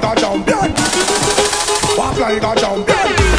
like a champion. Walk like a champion.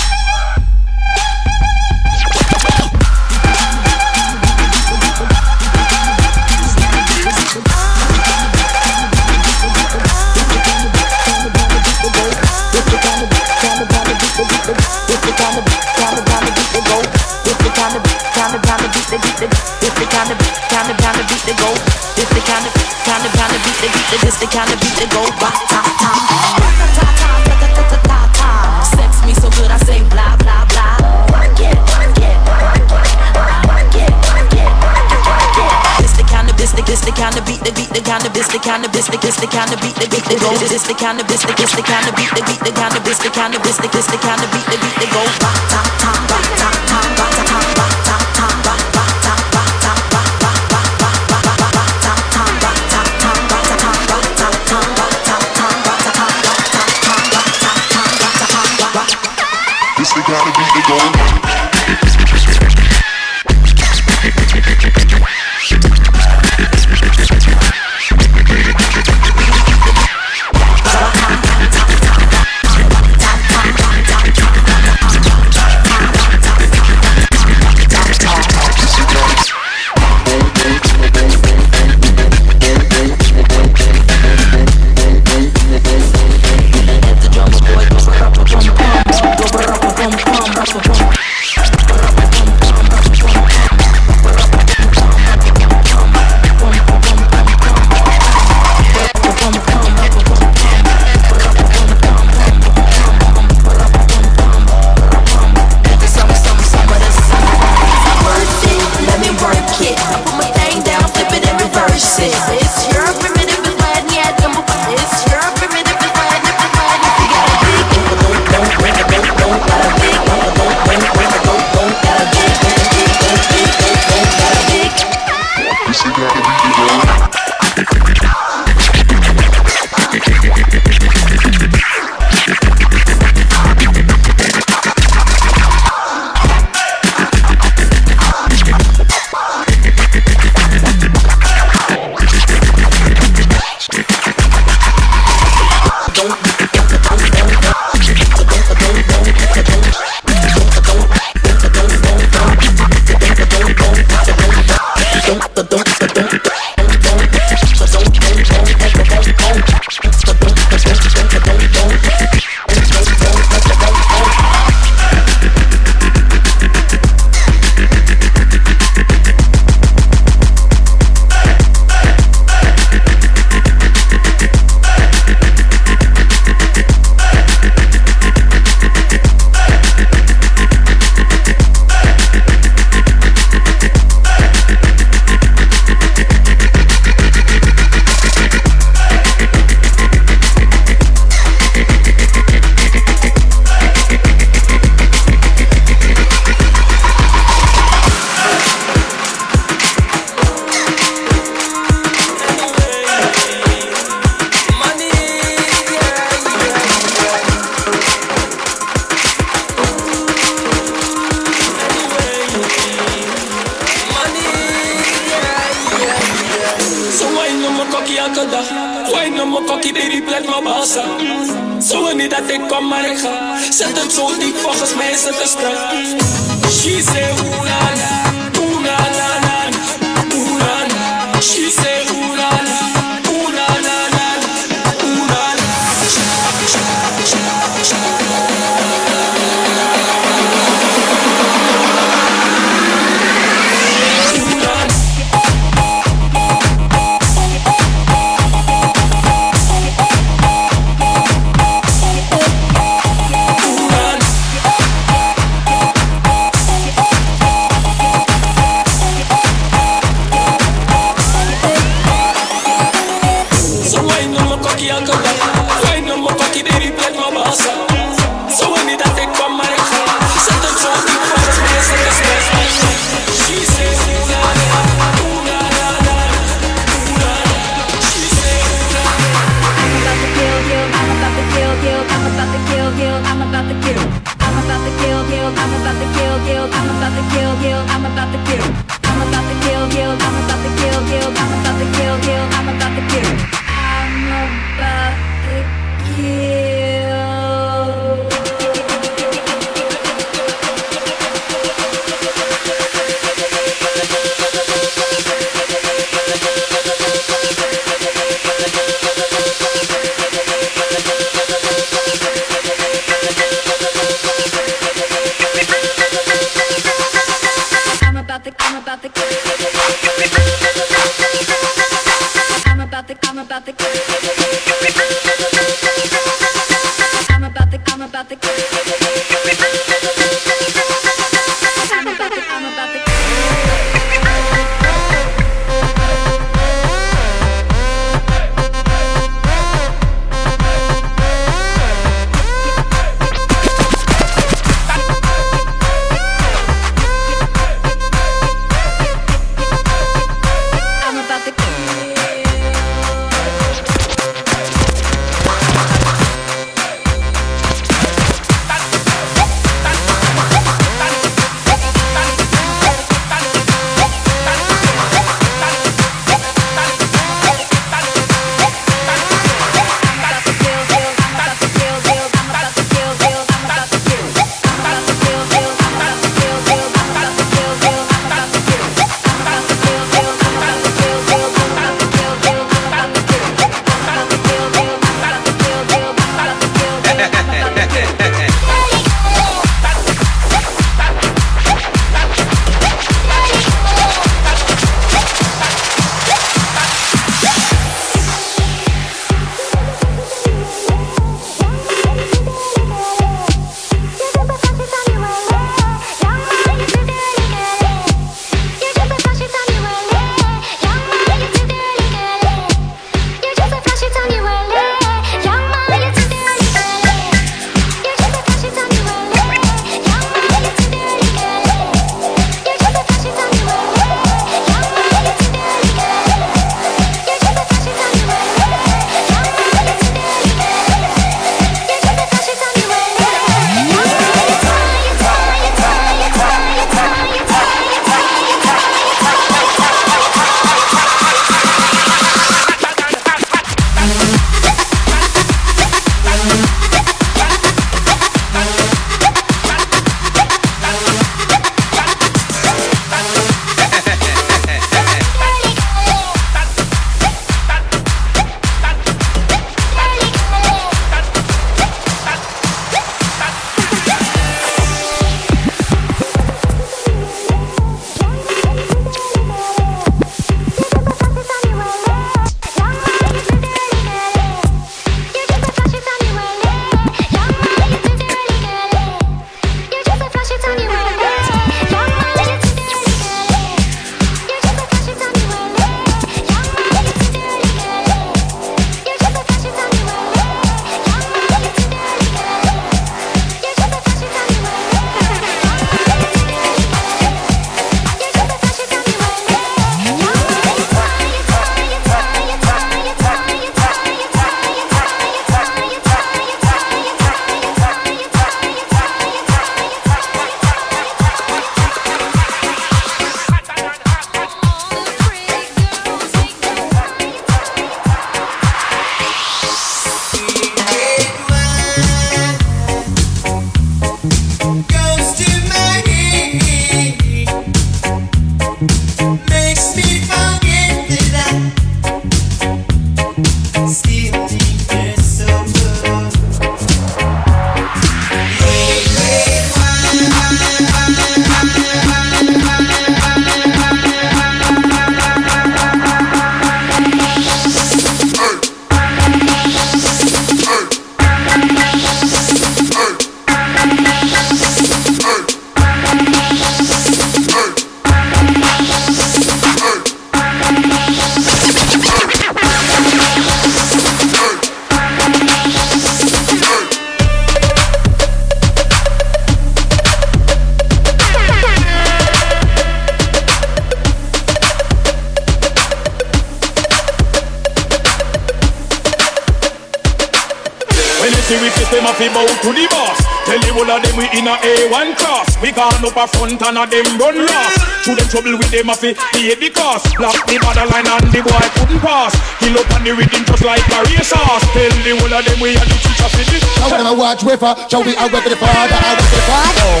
and a them run lost. To them trouble with them afi, pay the cost. Block the borderline and the boy couldn't pass. Kill up on the rhythm just like a sauce. Tell the whole of them we had the teacher for this. Now when I watch wafer, show we out with the father? Out with the father.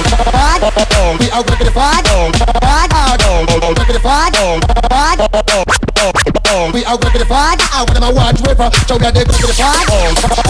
We out with the father. Out with the father. We out with the father. Out with the watch wafer, shall we out with the father.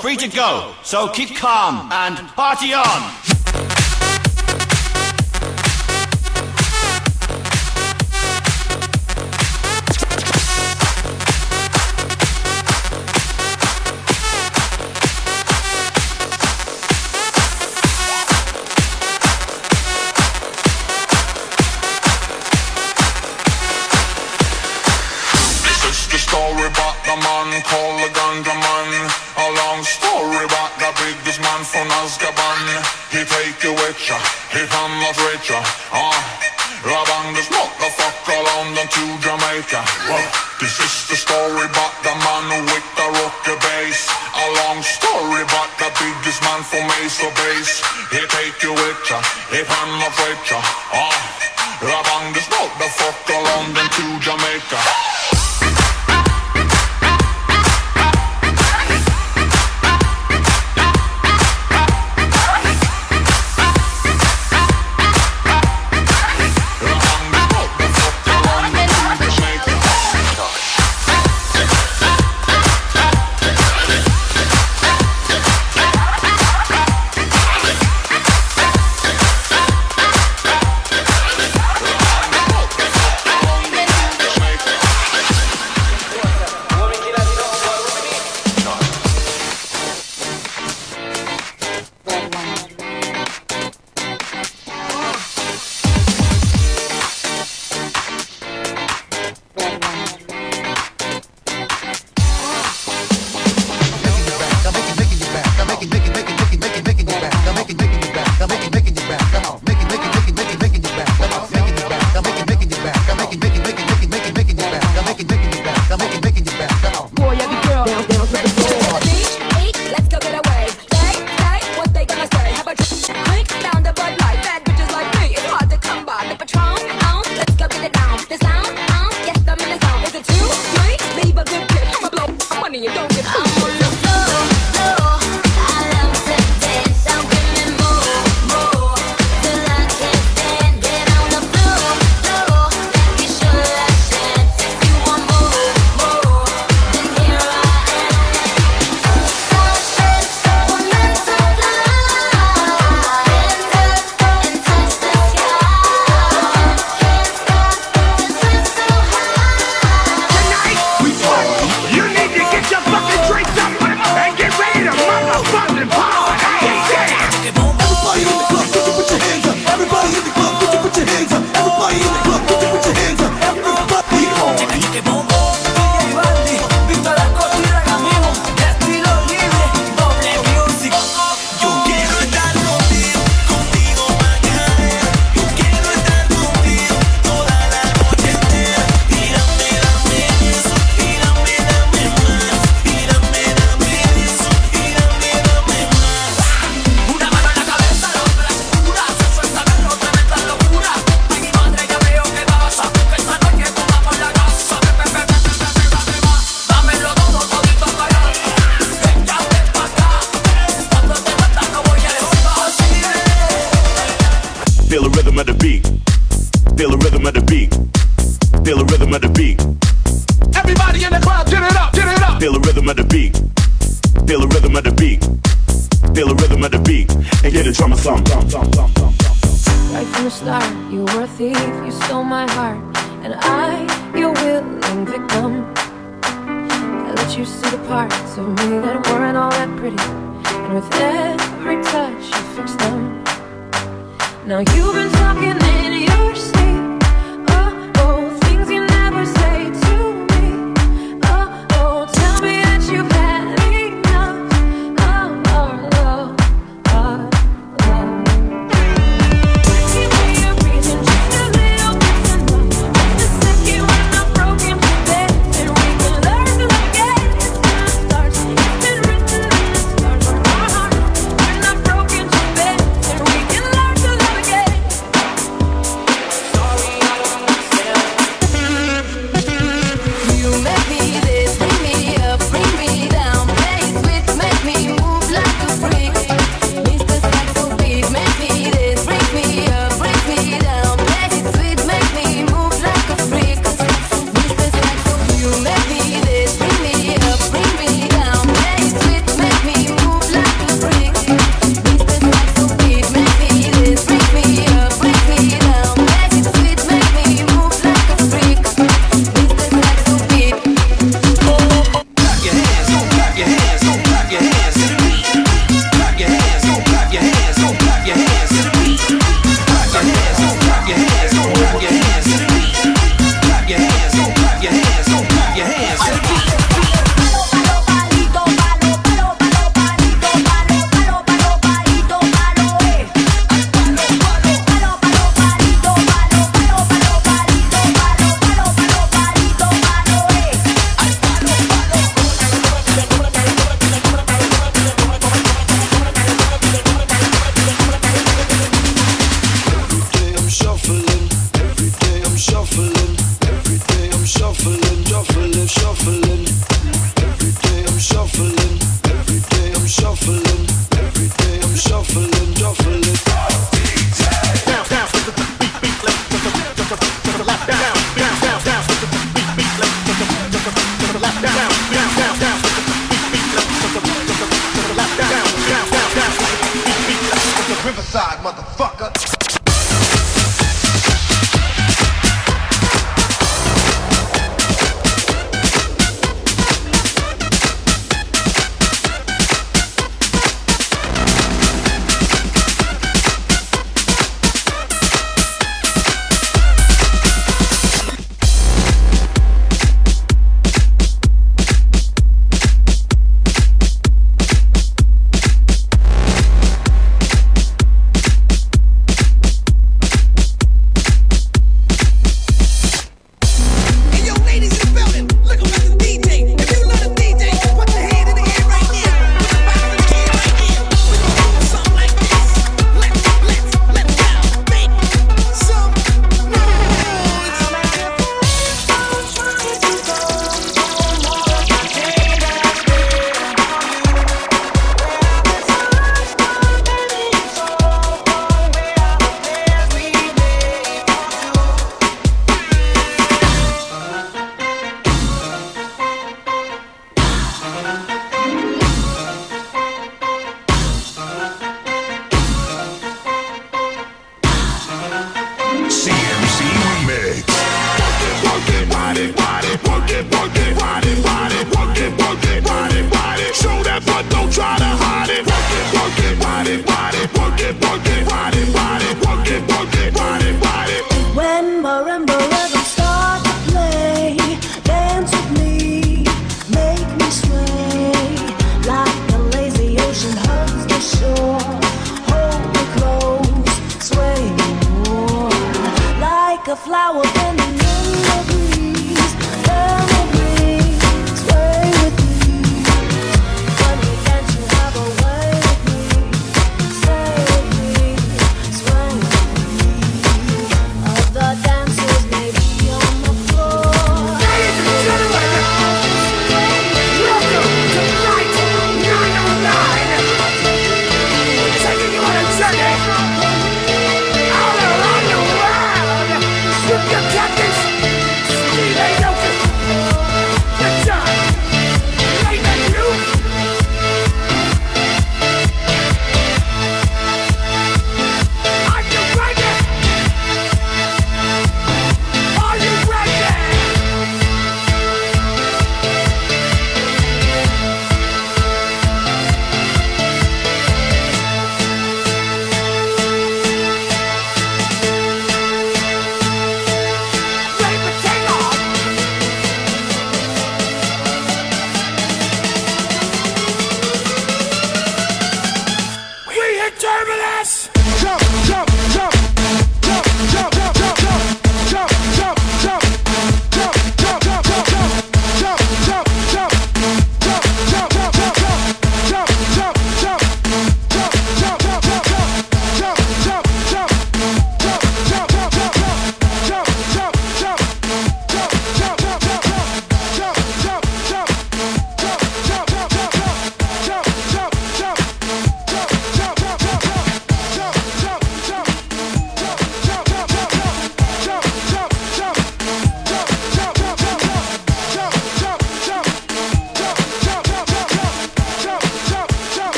Free to go. So keep calm and party on.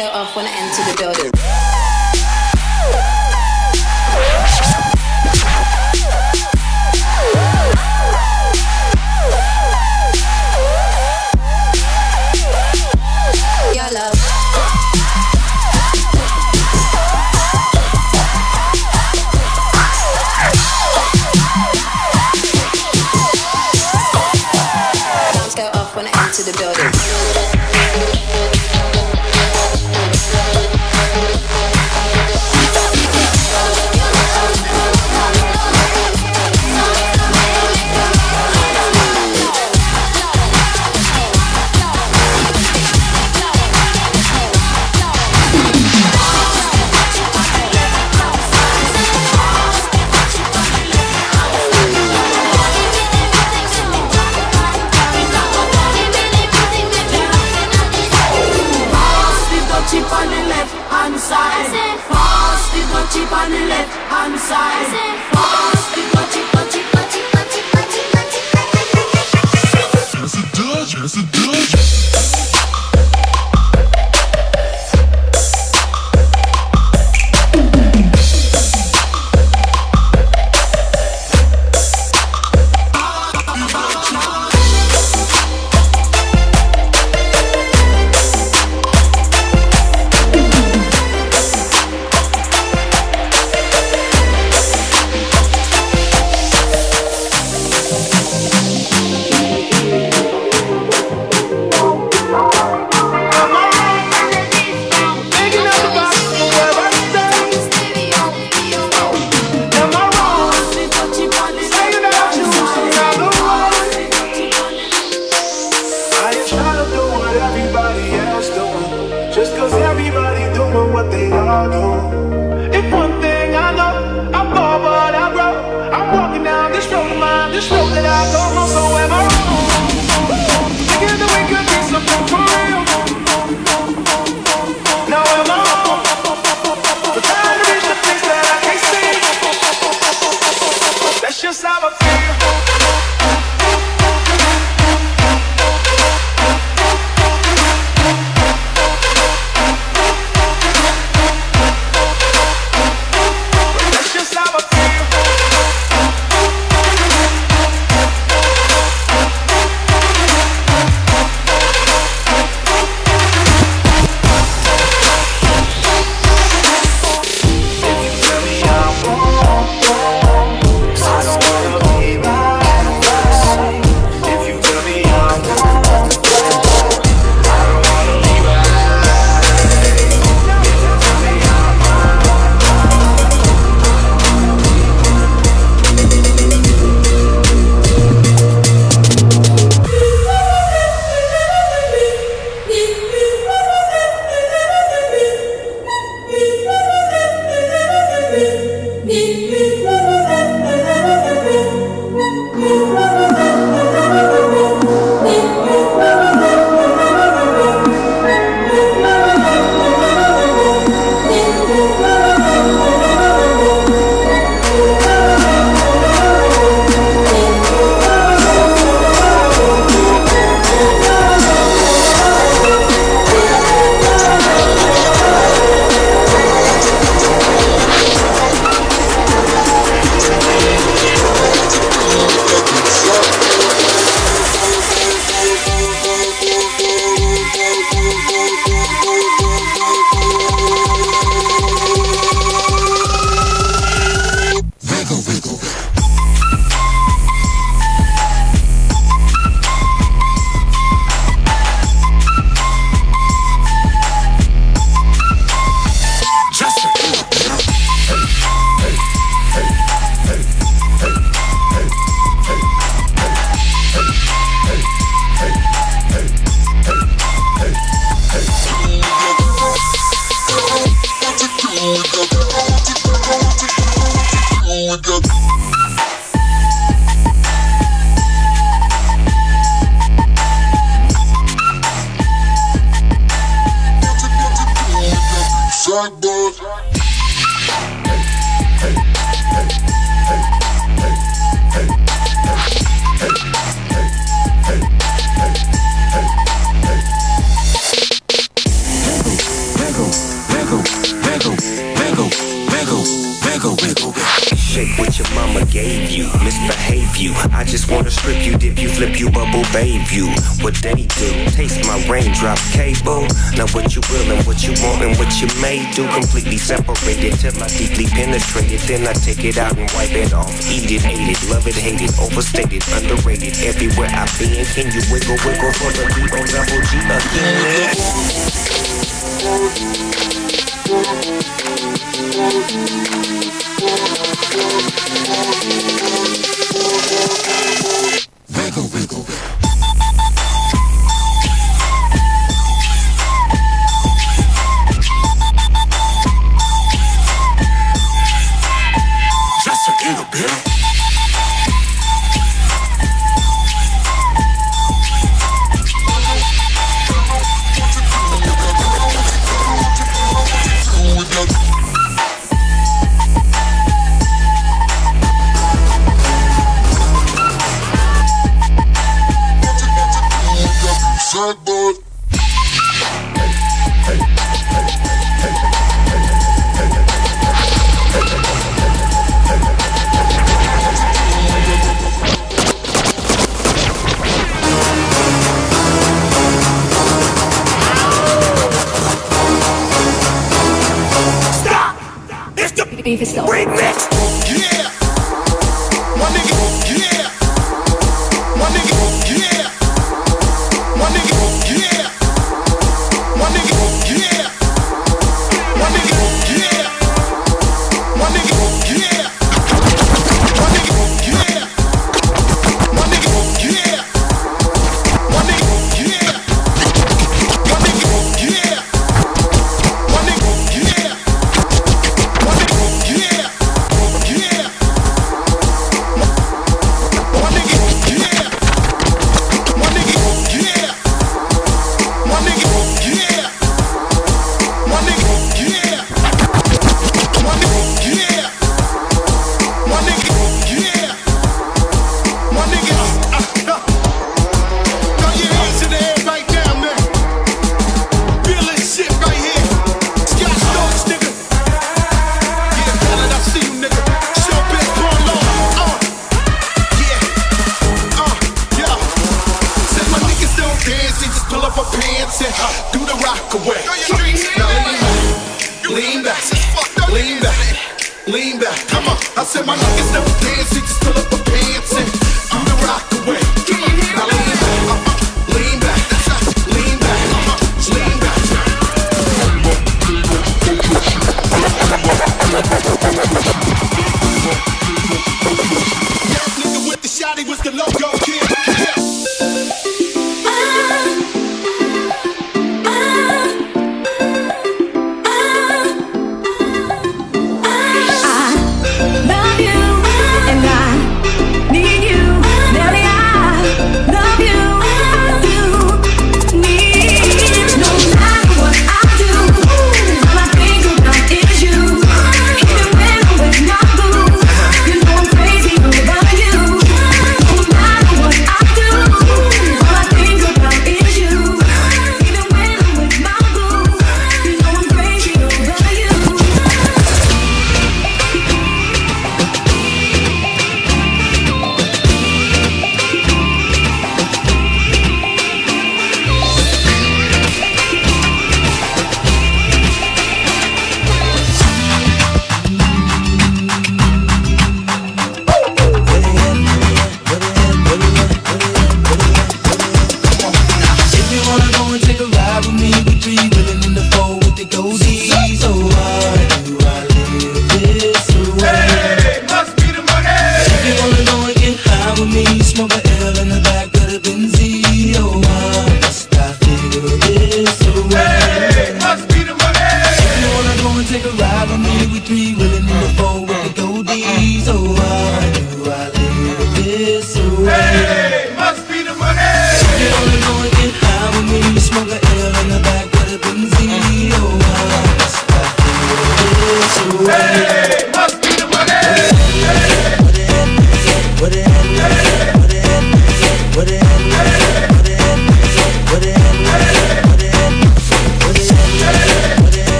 Go off when I enter the building. Work it out and wipe it off. Eat it, hate it, love it, hate it, overstated, underrated. Everywhere I've been, can you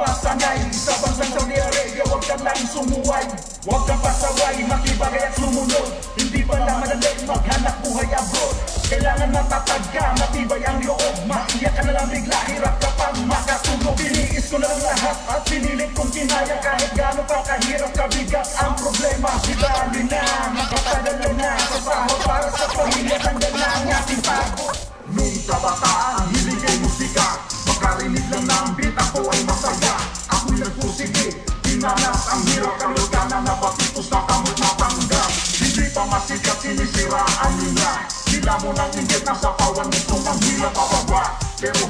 masanay Sa bansang Saudi Arabia, huwag ka lang sumuway. Huwag ka pasaway, makibagay at sumunod. Hindi pa naman alay, maghanap buhay abroad. Kailangan matatag ka, matibay ang loob. Maiyak ka na lang bigla, hirap ka pang makatulog. Biniis ko na lang lahat at pinilit kong kinaya. Kahit gano'n pa kahirap, kabigat ang problema. Sila rin na nanas Anggiro kalau kanan apa tikus tak kamu mapanggang Diberi pamasikat sini sirah anginnya Gila mo nang inggit nasa pawan Itong ang hila pababa Pero